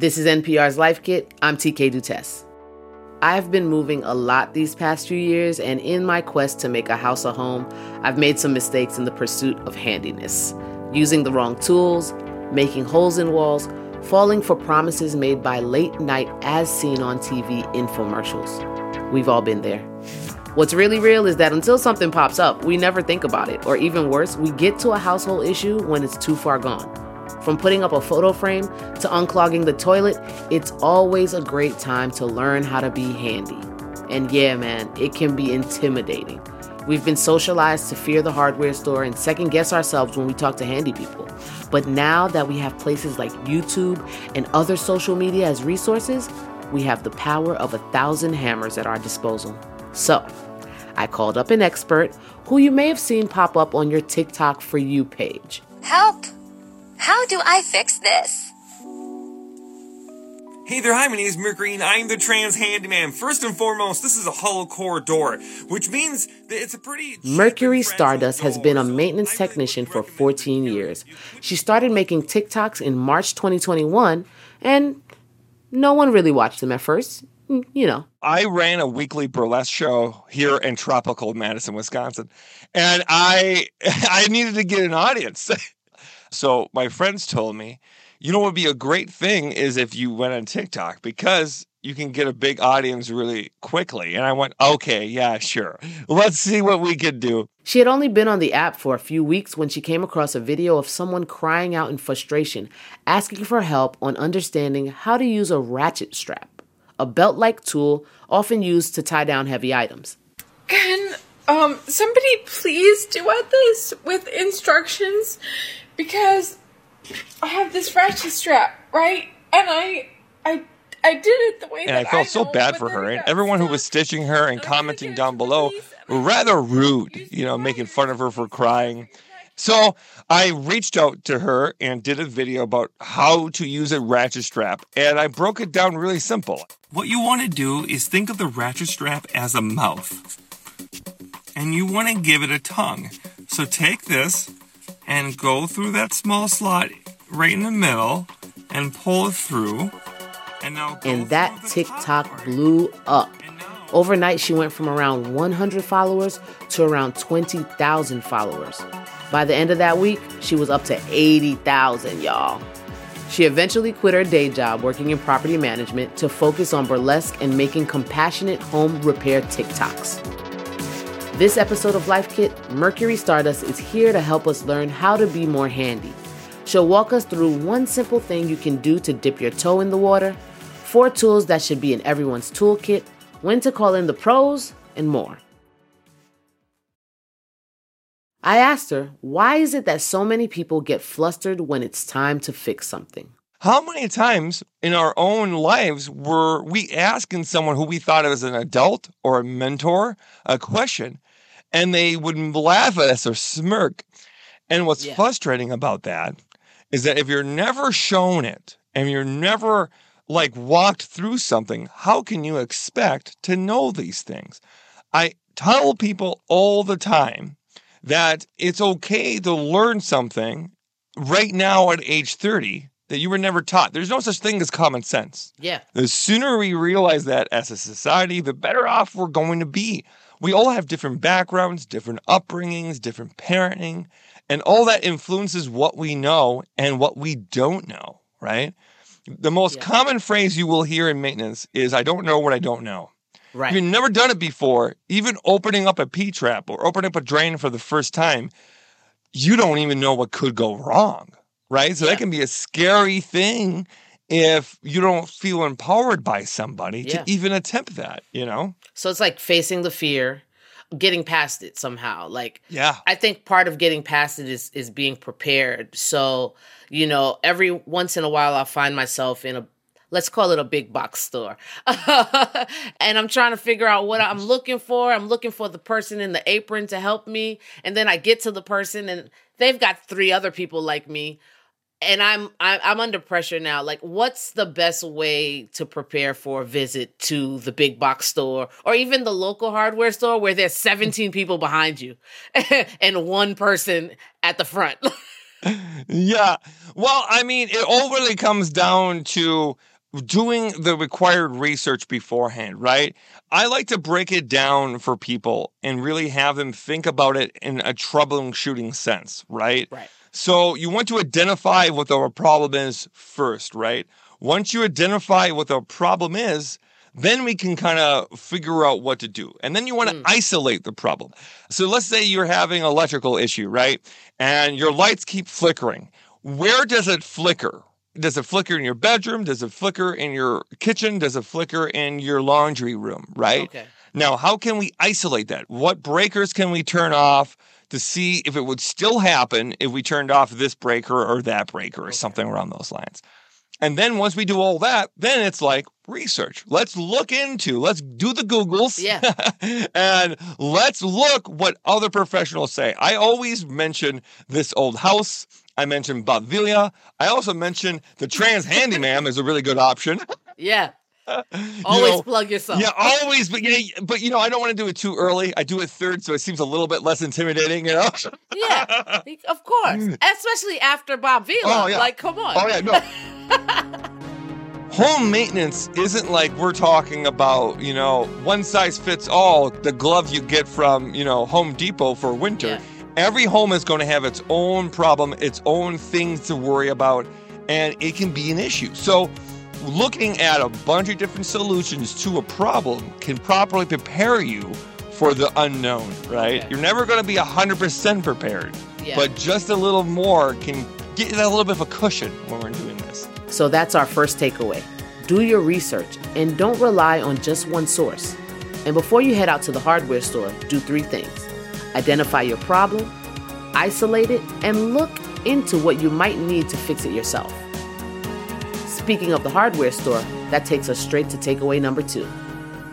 This is NPR's Life Kit. I'm TK Dutes. I've been moving a lot these past few years, and in my quest to make a house a home, I've made some mistakes in the pursuit of handiness. Using the wrong tools, making holes in walls, falling for promises made by late night as seen on TV infomercials. We've all been there. What's really real is that until something pops up, we never think about it, or even worse, we get to a household issue when it's too far gone. From putting up a photo frame to unclogging the toilet, it's always a great time to learn how to be handy. And yeah, man, it can be intimidating. We've been socialized to fear the hardware store and second guess ourselves when we talk to handy people. But now that we have places like YouTube and other social media as resources, we have the power of a thousand hammers at our disposal. So, I called up an expert who you may have seen pop up on your TikTok for You page. Help! How do I fix this? Hey there, hi, my name is Mercury and I'm the trans handyman. First and foremost, this is a hollow core door, which means that it's a pretty. Mercury Stardust has been a maintenance technician for 14 years. She started making TikToks in March 2021, and no one really watched them at first. You know. I ran a weekly burlesque show here in tropical Madison, Wisconsin, and I I needed to get an audience. So my friends told me, you know what would be a great thing is if you went on TikTok because you can get a big audience really quickly. And I went, okay, yeah, sure. Let's see what we can do. She had only been on the app for a few weeks when she came across a video of someone crying out in frustration, asking for help on understanding how to use a ratchet strap, a belt like tool often used to tie down heavy items. Can um somebody please duet this with instructions? Because I have this ratchet strap, right? And I, I, I did it the way and I felt I so know, bad for her, and everyone who was stitching her and commenting down below were um, rather rude, you know, making fun of her for crying. So I reached out to her and did a video about how to use a ratchet strap, and I broke it down really simple. What you want to do is think of the ratchet strap as a mouth, and you want to give it a tongue. So take this and go through that small slot right in the middle and pull it through. And now and that TikTok blew up. Overnight, she went from around 100 followers to around 20,000 followers. By the end of that week, she was up to 80,000, y'all. She eventually quit her day job working in property management to focus on burlesque and making compassionate home repair TikToks. This episode of Life Kit, Mercury Stardust is here to help us learn how to be more handy. She'll walk us through one simple thing you can do to dip your toe in the water, four tools that should be in everyone's toolkit, when to call in the pros, and more. I asked her, why is it that so many people get flustered when it's time to fix something? How many times in our own lives were we asking someone who we thought of as an adult or a mentor a question and they would laugh at us or smirk. And what's yeah. frustrating about that is that if you're never shown it and you're never like walked through something, how can you expect to know these things? I tell people all the time that it's okay to learn something right now at age 30 that you were never taught. There's no such thing as common sense. Yeah. The sooner we realize that as a society, the better off we're going to be we all have different backgrounds, different upbringings, different parenting, and all that influences what we know and what we don't know, right? The most yeah. common phrase you will hear in maintenance is, I don't know what I don't know. Right. If you've never done it before, even opening up a P trap or opening up a drain for the first time, you don't even know what could go wrong, right? So yeah. that can be a scary thing if you don't feel empowered by somebody yeah. to even attempt that, you know? So it's like facing the fear, getting past it somehow. Like yeah. I think part of getting past it is is being prepared. So, you know, every once in a while I'll find myself in a let's call it a big box store. and I'm trying to figure out what I'm looking for. I'm looking for the person in the apron to help me. And then I get to the person and they've got three other people like me and I'm I'm under pressure now. Like, what's the best way to prepare for a visit to the big box store or even the local hardware store where there's 17 people behind you and one person at the front? yeah. Well, I mean, it overly comes down to doing the required research beforehand, right? I like to break it down for people and really have them think about it in a troubleshooting sense, right? Right. So you want to identify what the problem is first, right? Once you identify what the problem is, then we can kind of figure out what to do. And then you want to Mm. isolate the problem. So let's say you're having an electrical issue, right? And your lights keep flickering. Where does it flicker? Does it flicker in your bedroom? Does it flicker in your kitchen? Does it flicker in your laundry room, right? Okay. Now, how can we isolate that? What breakers can we turn off to see if it would still happen if we turned off this breaker or that breaker or something around those lines? And then once we do all that, then it's like research. Let's look into, let's do the Googles. Yeah. and let's look what other professionals say. I always mention this old house. I mentioned Bob I also mentioned the trans handyman is a really good option. Yeah. Always know, plug yourself. yeah, always, but yeah, but you know, I don't want to do it too early. I do it third, so it seems a little bit less intimidating, you know. Yeah. Of course. Mm. Especially after Bob Vila. Oh, yeah. Like, come on. Oh yeah, no. Home maintenance isn't like we're talking about, you know, one size fits all, the glove you get from, you know, Home Depot for winter. Yeah. Every home is going to have its own problem, its own things to worry about, and it can be an issue. So, looking at a bunch of different solutions to a problem can properly prepare you for the unknown, right? Okay. You're never going to be 100% prepared, Yeah. but just a little more can get you a little bit of a cushion when we're doing this. So that's our first takeaway. Do your research and don't rely on just one source. And before you head out to the hardware store, do three things identify your problem, isolate it, and look into what you might need to fix it yourself. Speaking of the hardware store, that takes us straight to takeaway number two.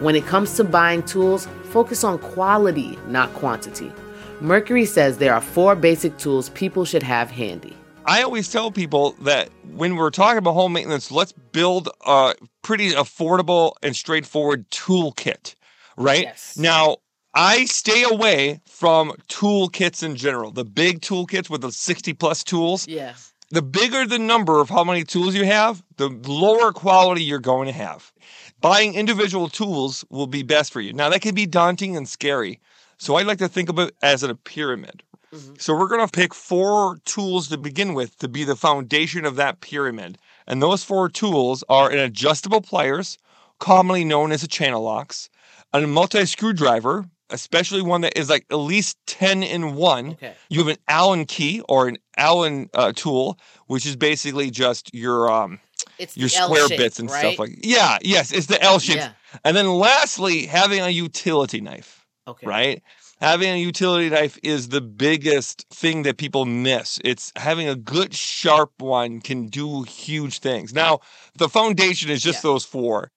When it comes to buying tools, focus on quality, not quantity. Mercury says there are four basic tools people should have handy. I always tell people that when we're talking about home maintenance, let's build a pretty affordable and straightforward toolkit, right? Yes. Now, I stay away from toolkits in general, the big toolkits with the 60 plus tools. Yeah. The bigger the number of how many tools you have, the lower quality you're going to have. Buying individual tools will be best for you. Now, that can be daunting and scary. So I like to think of it as a pyramid. Mm-hmm. So we're going to pick four tools to begin with to be the foundation of that pyramid. And those four tools are an adjustable pliers, commonly known as a channel locks, a multi screwdriver, especially one that is like at least 10 in one. Okay. You have an Allen key or an Allen uh, tool, which is basically just your um It's your square shape, bits and right? stuff like yeah yes it's the L shape Yeah. and then lastly having a utility knife Okay. right having a utility knife is the biggest thing that people miss it's having a good sharp one can do huge things now the foundation is just Yeah. those four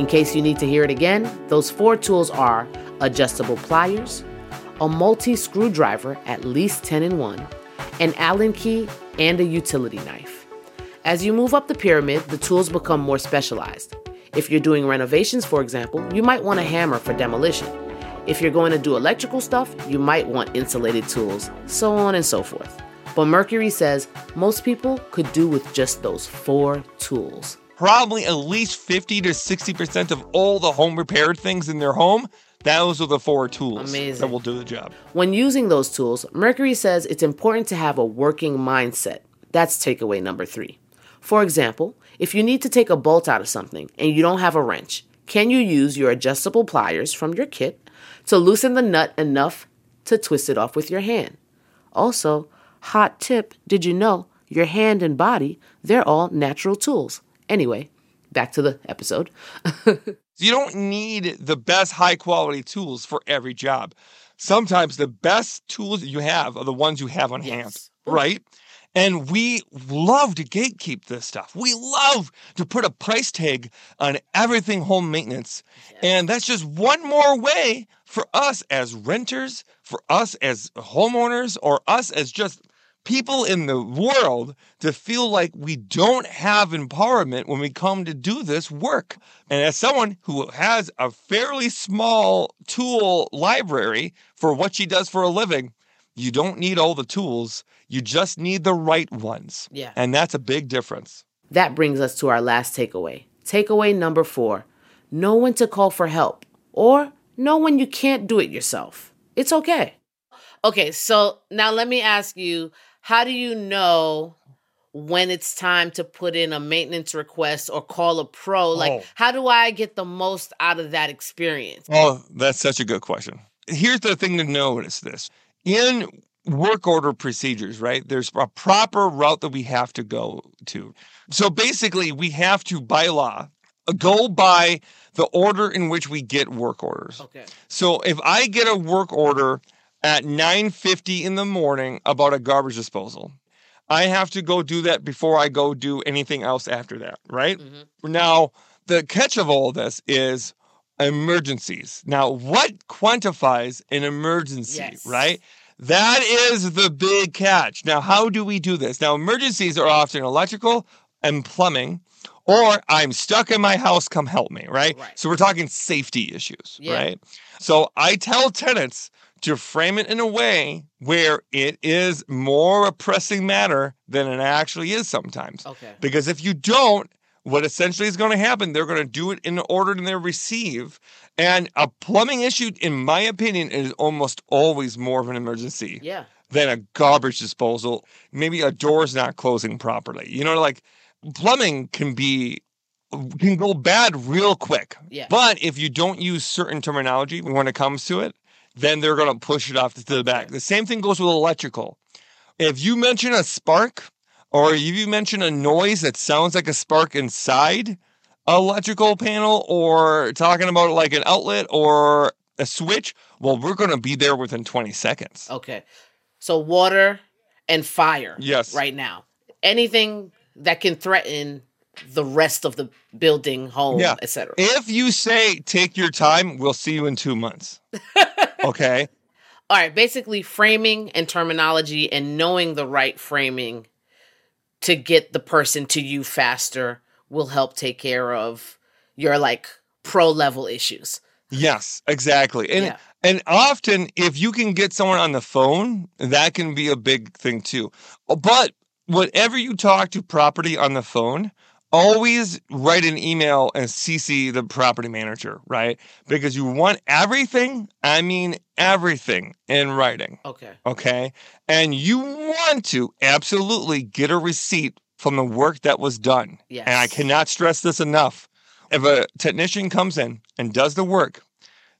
In case you need to hear it again, those four tools are adjustable pliers, a multi screwdriver, at least 10 in 1, an Allen key, and a utility knife. As you move up the pyramid, the tools become more specialized. If you're doing renovations, for example, you might want a hammer for demolition. If you're going to do electrical stuff, you might want insulated tools, so on and so forth. But Mercury says most people could do with just those four tools. Probably at least 50 to 60% of all the home repaired things in their home those are the four tools Amazing. that will do the job When using those tools, Mercury says it's important to have a working mindset. That's takeaway number three. For example, if you need to take a bolt out of something and you don't have a wrench, can you use your adjustable pliers from your kit to loosen the nut enough to twist it off with your hand? Also, hot tip did you know your hand and body, they're all natural tools? Anyway, back to the episode. You don't need the best high quality tools for every job. Sometimes the best tools that you have are the ones you have on hand, right? And we love to gatekeep this stuff. We love to put a price tag on everything home maintenance. And that's just one more way for us as renters, for us as homeowners, or us as just people in the world to feel like we don't have empowerment when we come to do this work. And as someone who has a fairly small tool library for what she does for a living, You don't need all the tools, you just need the right ones. Yeah. And that's a big difference. That brings us to our last takeaway. Takeaway number four know when to call for help or know when you can't do it yourself. It's okay. Okay, so now let me ask you how do you know when it's time to put in a maintenance request or call a pro? Like, Oh. how do I get the most out of that experience? Oh, that's such a good question. Here's the thing to notice this. In work order procedures, right? There's a proper route that we have to go to. So basically, we have to, by law, go by the order in which we get work orders. Okay. So if I get a work order at 9:50 in the morning about a garbage disposal, I have to go do that before I go do anything else after that, right? Mhm. Now, the catch of all this is emergencies. Now, what quantifies an emergency, Yes. right? That is the big catch. Now, how do we do this? Now, emergencies are often electrical and plumbing, or I'm stuck in my house, come help me, right? Right. So we're talking safety issues, Yeah. right? So I tell tenants to frame it in a way where it is more a pressing matter than it actually is sometimes. Okay. Because if you don't, what essentially is going to happen, they're going to do it in the order that they receive. And a plumbing issue, in my opinion, is almost always more of an emergency Yeah. than a garbage disposal. Maybe a door's not closing properly. You know, like plumbing can be can go bad real quick. Yeah. But if you don't use certain terminology when it comes to it, then they're going to push it off to the back. The same thing goes with electrical. If you mention a spark or if you mention a noise that sounds like a spark inside a electrical panel or talking about like an outlet or a switch, well, we're going to be there within 20 seconds. Okay. So water and fire. Yes. Right now. Anything that can threaten the rest of the building, home, Yeah. etc. If you say take your time, we'll see you in two months. okay. All right, basically framing and terminology and knowing the right framing to get the person to you faster will help take care of your like pro level issues. Yes, exactly. And Yeah. and often if you can get someone on the phone, that can be a big thing too. But whatever you talk to property on the phone, always write an email and CC the property manager, right? Because you want everything, I mean everything in writing. Okay. okay? And you want to absolutely get a receipt from the work that was done. Yes. And I cannot stress this enough. If a technician comes in and does the work,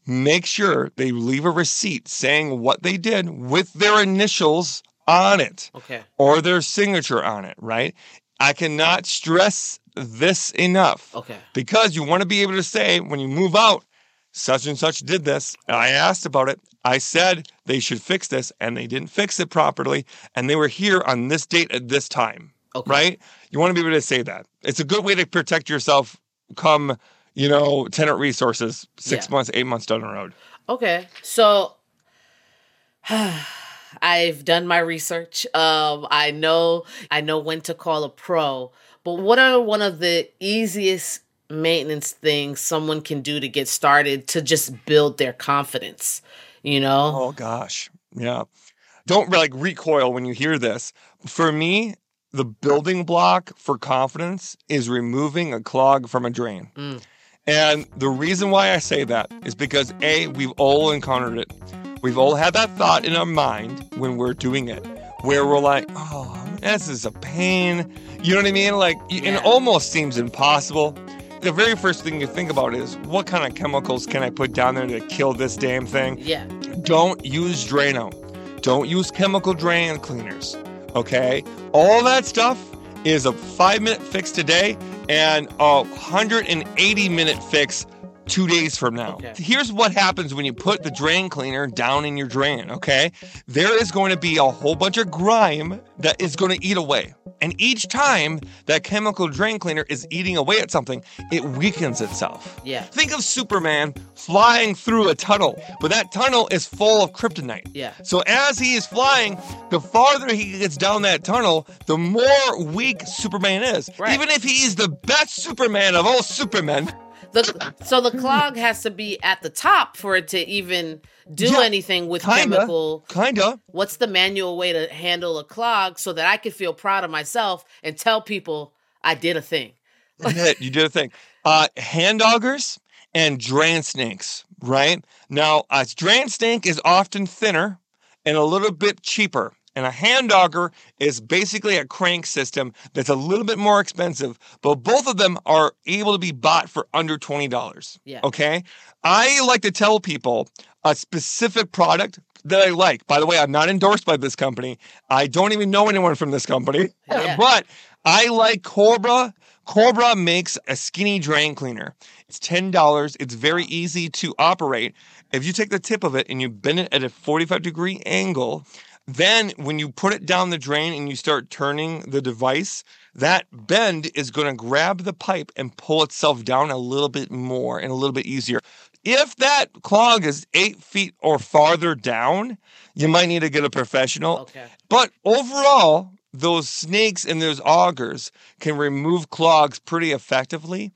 make sure they leave a receipt saying what they did with their initials on it Okay. or their signature on it, right? I cannot stress this enough Okay. because you want to be able to say when you move out, such and such did this. And I asked about it. I said they should fix this, and they didn't fix it properly. And they were here on this date at this time, Okay. right? You want to be able to say that. It's a good way to protect yourself come, you know, tenant resources six Yeah. months, eight months down the road. Okay. So I've done my research. Um I know I know when to call a pro, but what are one of the easiest maintenance things someone can do to get started to just build their confidence, you know? Oh gosh. Yeah. Don't like recoil when you hear this. For me, the building block for confidence is removing a clog from a drain. Mm. And the reason why I say that is because A, we've all encountered it. We've all had that thought in our mind when we're doing it, where we're like, oh, this is a pain. You know what I mean? Like, Yeah. it almost seems impossible. The very first thing you think about is what kind of chemicals can I put down there to kill this damn thing? Yeah. Don't use Drano. Don't use chemical drain cleaners. Okay? All that stuff is a five minute fix today and a 180 minute fix two days from now. Okay. Here's what happens when you put the drain cleaner down in your drain, okay? There is going to be a whole bunch of grime that is going to eat away. And each time that chemical drain cleaner is eating away at something, it weakens itself. Yeah. Think of Superman flying through a tunnel, but that tunnel is full of kryptonite. Yeah. So as he is flying, the farther he gets down that tunnel, the more weak Superman is. Right. Even if he is the best Superman of all Supermen, the so the clog has to be at the top for it to even do Yeah, anything with kinda. chemical. Kinda. What's the manual way to handle a clog so that I can feel proud of myself and tell people I did a thing? You did, a thing. Uh, hand augers and drain snakes, right? Now, a drain snake is often thinner and a little bit cheaper. And a hand auger is basically a crank system that's a little bit more expensive, but both of them are able to be bought for under $20. Yeah. Okay. I like to tell people a specific product that I like. By the way, I'm not endorsed by this company. I don't even know anyone from this company, oh, Yeah. but I like Cobra. Cobra makes a skinny drain cleaner. It's $10. It's very easy to operate. If you take the tip of it and you bend it at a 45 degree angle, then when you put it down the drain and you start turning the device, that bend is going to grab the pipe and pull itself down a little bit more and a little bit easier. If that clog is eight feet or farther down, you might need to get a professional. Okay. But overall, those snakes and those augers can remove clogs pretty effectively,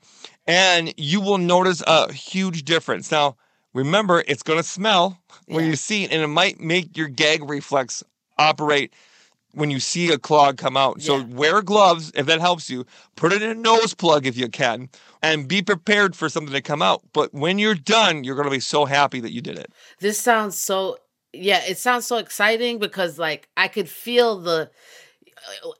and you will notice a huge difference. Now, remember, it's going to smell when you see it, and it might make your gag reflex operate when you see a clog come out. So Yeah. wear gloves if that helps you. Put it in a nose plug if you can, and be prepared for something to come out. But when you're done, you're going to be so happy that you did it. This sounds so yeah, it sounds so exciting because like I could feel the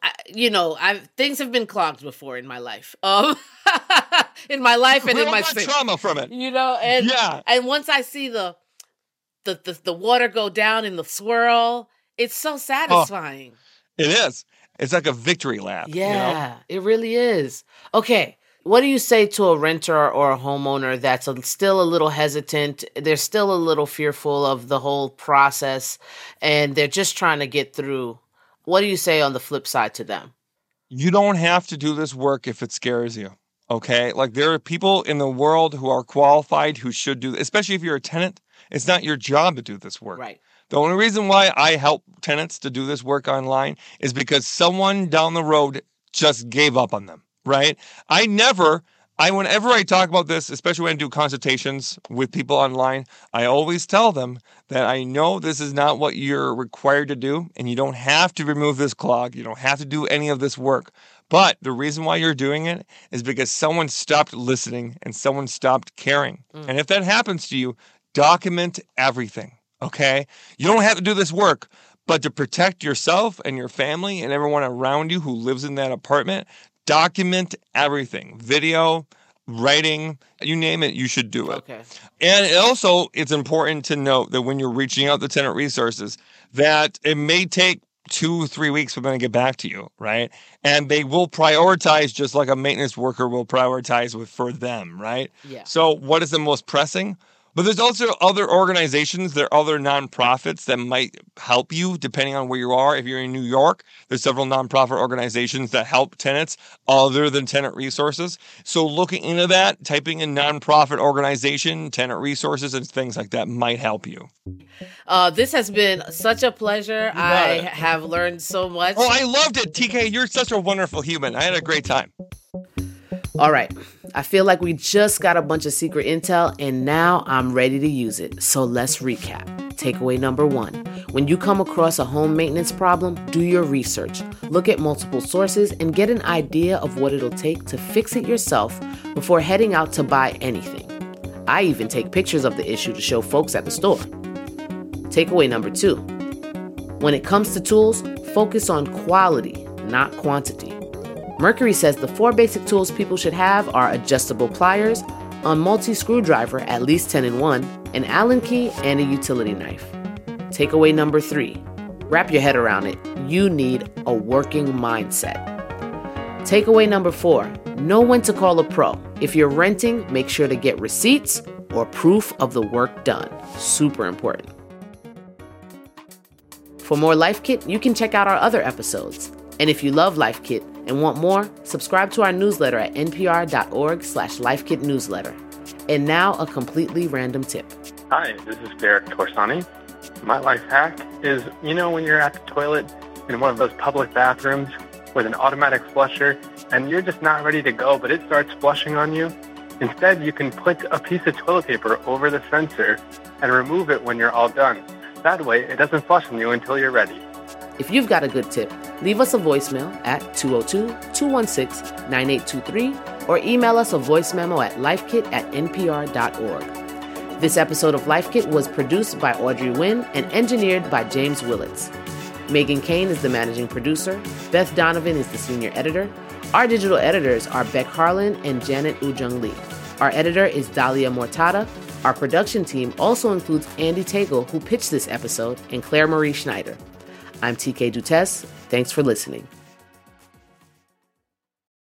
I- you know, I've things have been clogged before in my life. Um in my life and in my trauma from it. You know, and Yeah. and once I see the the the, the water go down in the swirl, it's so satisfying. It is. It's like a victory lap. you know? Yeah, it really is. Okay, what do you say to a renter or a homeowner that's a, still a little hesitant? They're still a little fearful of the whole process and they're just trying to get through. What do you say on the flip side to them? You don't have to do this work if it scares you. Okay. Like there are people in the world who are qualified who should do, especially if you're a tenant. It's not your job to do this work. Right. The only reason why I help tenants to do this work online is because someone down the road just gave up on them, right? I never, I whenever I talk about this, especially when I do consultations with people online, I always tell them that I know this is not what you're required to do and you don't have to remove this clog, you don't have to do any of this work. But the reason why you're doing it is because someone stopped listening and someone stopped caring. Mm. And if that happens to you, document everything. Okay. You don't have to do this work, but to protect yourself and your family and everyone around you who lives in that apartment, document everything video, writing, you name it, you should do it. Okay. And also, it's important to note that when you're reaching out to tenant resources, that it may take two, three weeks for them to get back to you, right? And they will prioritize just like a maintenance worker will prioritize with for them, right? Yeah. So what is the most pressing? But there's also other organizations, there are other nonprofits that might help you depending on where you are. If you're in New York, there's several nonprofit organizations that help tenants other than tenant resources. So looking into that, typing in nonprofit organization, tenant resources, and things like that might help you. Uh, this has been such a pleasure. I it. have learned so much. Oh, I loved it, TK. You're such a wonderful human. I had a great time. All right. I feel like we just got a bunch of secret intel and now I'm ready to use it. So let's recap. Takeaway number one when you come across a home maintenance problem, do your research. Look at multiple sources and get an idea of what it'll take to fix it yourself before heading out to buy anything. I even take pictures of the issue to show folks at the store. Takeaway number two when it comes to tools, focus on quality, not quantity. Mercury says the four basic tools people should have are adjustable pliers, a multi screwdriver, at least 10 in 1, an Allen key, and a utility knife. Takeaway number three wrap your head around it. You need a working mindset. Takeaway number four know when to call a pro. If you're renting, make sure to get receipts or proof of the work done. Super important. For more Life Kit, you can check out our other episodes. And if you love Life Kit and want more, subscribe to our newsletter at npr.org slash lifekitnewsletter. And now a completely random tip. Hi, this is Derek Torsani. My life hack is, you know, when you're at the toilet in one of those public bathrooms with an automatic flusher and you're just not ready to go, but it starts flushing on you, Instead, you can put a piece of toilet paper over the sensor and remove it when you're all done. That way, it doesn't flush on you until you're ready. If you've got a good tip, leave us a voicemail at 202 216 9823 or email us a voice memo at lifekit at npr.org. This episode of Life Kit was produced by Audrey Nguyen and engineered by James Willetts. Meghan Keane is the managing producer, Beth Donovan is the senior editor. Our digital editors are Beck Harlan and Janet Woojeong Lee. Our editor is Dalia Mortada. Our production team also includes Andy Tagle, who pitched this episode, and Claire Marie Schneider. I'm TK Dutes. Thanks for listening.